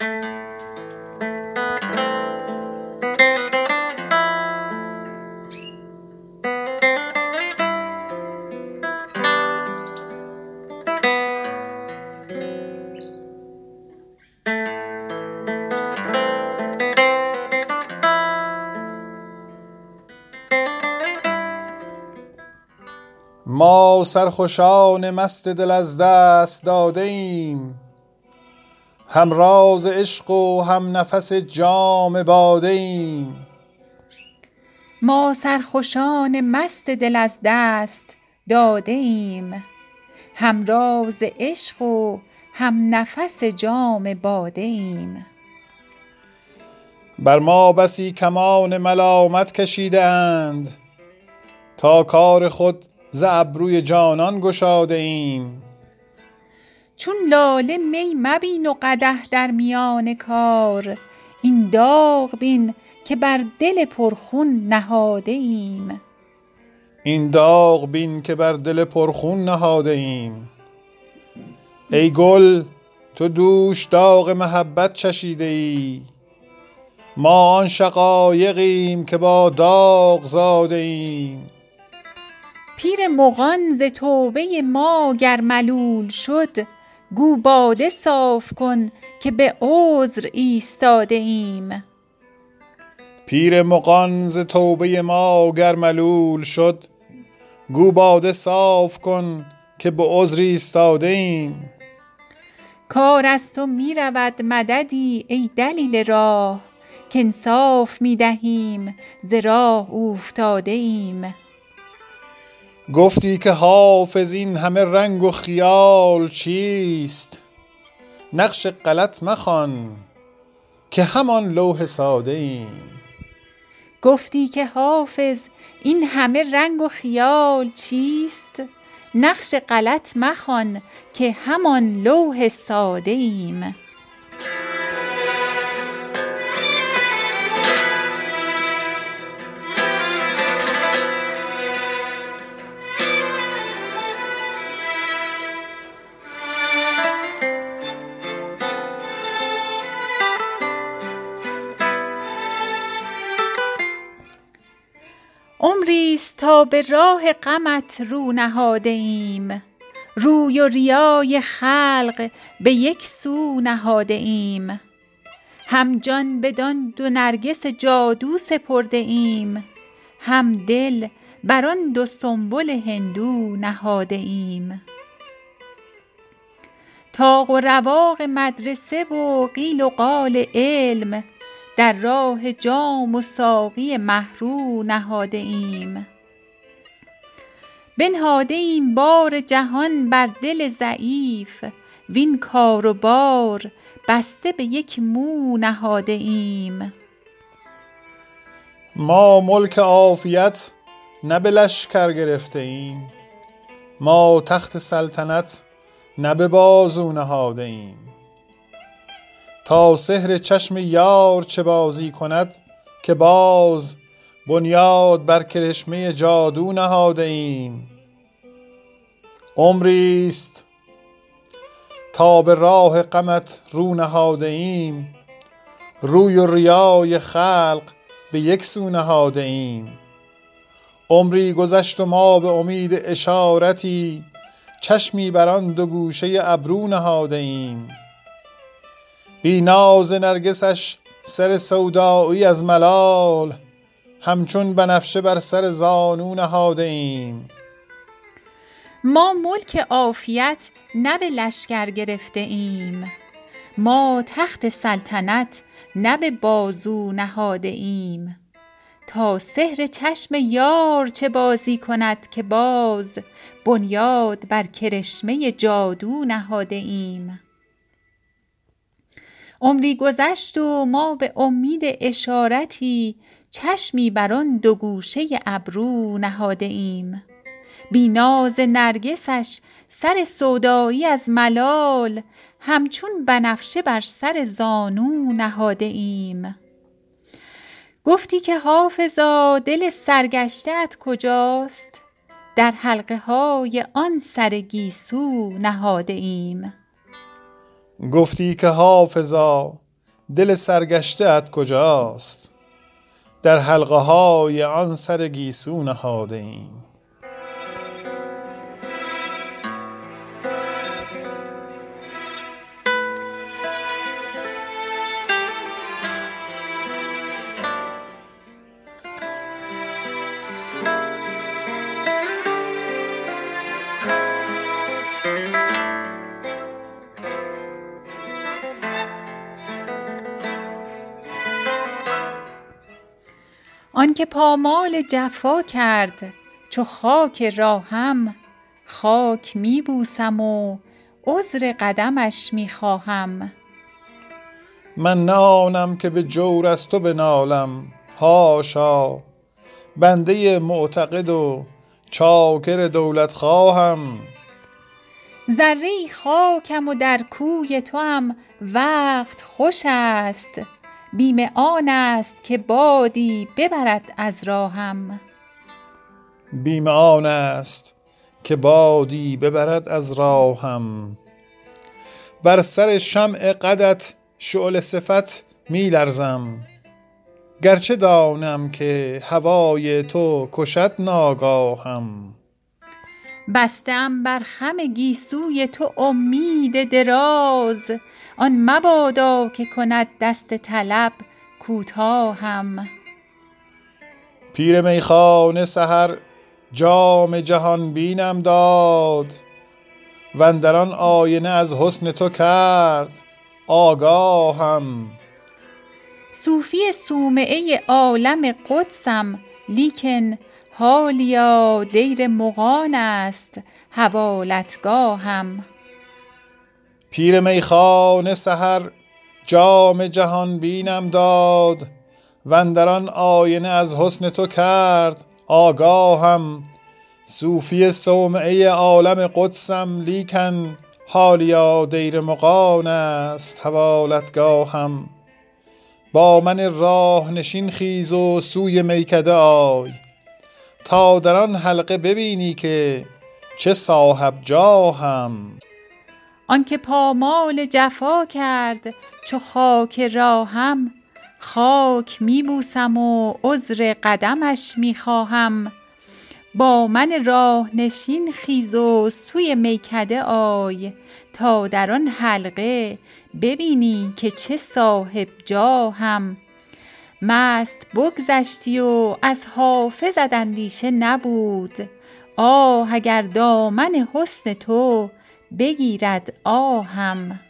ما سرخوشان مست دل از دست داده ایم. هم راز عشق و هم نفس جام باده ایم. ما سرخوشان مست دل از دست داده ایم. هم راز عشق و هم نفس جام باده ایم. بر ما بسی کمان ملامت کشیده اند. تا کار خود ز ابروی جانان گشاده ایم. چون لاله می مبین و قدح در میان کار. این داغ بین که بر دل پرخون نهاده ایم. این داغ بین که بر دل پرخون نهاده ایم. ای گل تو دوش داغ محبت چشیده ای. ما آن شقایقیم که با داغ زاده ایم. پیر مغان ز توبه ما گر ملول شد گو باده صاف کن که به عذر ایستاده ایم. پیر مغان ز توبه ما گر ملول شد گو باده صاف کن که به عذر ایستاده ایم. کار از تو می رود مددی ای دلیل راه کانصاف می دهیم ز راه اوفتاده ایم. گفتی که حافظ این همه رنگ و خیال چیست؟ نقش غلط مخوان که همان لوح ساده ایم. گفتی که حافظ این همه رنگ و خیال چیست؟ نقش غلط مخوان که همان لوح ساده ایم. عمریست تا به راه غمت رو نهاده ایم. روی و ریای خلق به یک سو نهاده ایم. هم جان بدان دو نرگس جادو سپرده ایم. هم دل بر آن دو سنبل هندو نهاده ایم. طاق و رواق مدرسه و قیل و قال علم در راه جام و ساقی مه رو نهاده ایم. بنهاده ایم بار جهان بر دل ضعیف وین کار و بار بسته به یک مو نهاده ایم. ما ملک عافیت نه به لشکر گرفته ایم ما تخت سلطنت نه به بازو نهاده ایم. تا سحر چشم یار چه بازی کند که باز بنیاد بر کرشمه جادو نهاده ایم. عمریست تا به راه غمت رو نهاده ایم. روی و ریای خلق به یک سو نهاده ایم. عمری گذشت و ما به امید اشارتی چشمی بر آن دو گوشه ابرو نهاده ایم. بی ناز نرگسش سر سودایی از ملال همچون بنفشه بر سر زانو نهاده ایم. ما ملک عافیت نه به لشکر گرفته ایم. ما تخت سلطنت نه به بازو نهاده ایم. تا سحر چشم یار چه بازی کند که باز بنیاد بر کرشمه جادو نهاده ایم. عمری گذشت و ما به امید اشارتی چشمی بر آن دو گوشه ابرو نهاده ایم. بی ناز نرگسش سر سودایی از ملال همچون بنفشه بر سر زانو نهاده ایم. گفتی که حافظا دل سرگشته ات کجاست؟ در حلقه های آن سر گیسو نهاده ایم. گفتی که حافظا دل سرگشته ات کجاست؟ در حلقه های آن سر گیسو نهاده ایم آنکه پامال جفا کرد چو خاک راهم خاک می بوسم و عذر قدمش می خواهم. من نه آنم که به جور از تو بنالم هاشا بنده معتقد و چاکر دولت خواهم ذره خاکم و در کوی توام وقت خوش است. بیم آن است که بادی ببرد از راهم. بیم آن است که بادی ببرد از راهم. بر سر شمع قدت شعل صفت می لرزم. گرچه دانم که هوای تو کشد ناگاهم. بستم بر خم گیسوی تو امید دراز. آن مبادا که کند دست طلب کوتاهم. پیر میخانه سحر جام جهان بینم داد. و آن آینه از حسن تو کرد آگاهم. صوفی صومعه عالم قدسم لیکن حالیا دیر مغان است حوالتگاهم. پیر میخانه سحر جام جهان بینم داد و آن آینه از حسن تو کرد آگاهم. صوفی صومعه عالم قدسم لیکن حالیا دیر مغان است حوالتگاهم. با من راه نشین خیز و سوی میکده آی. تا در آن حلقه ببینی که چه صاحب جاهم. آنکه پامال جفا کرد چو خاک راهم خاک می بوسم و عذر قدمش می خواهم با من راه نشین خیز و سوی میکده آی تا در آن حلقه ببینی که چه صاحب جاهم. مست بگذشتی و از حافظت اندیشه نبود. آه اگر دامن حسن تو بگیرد آهم.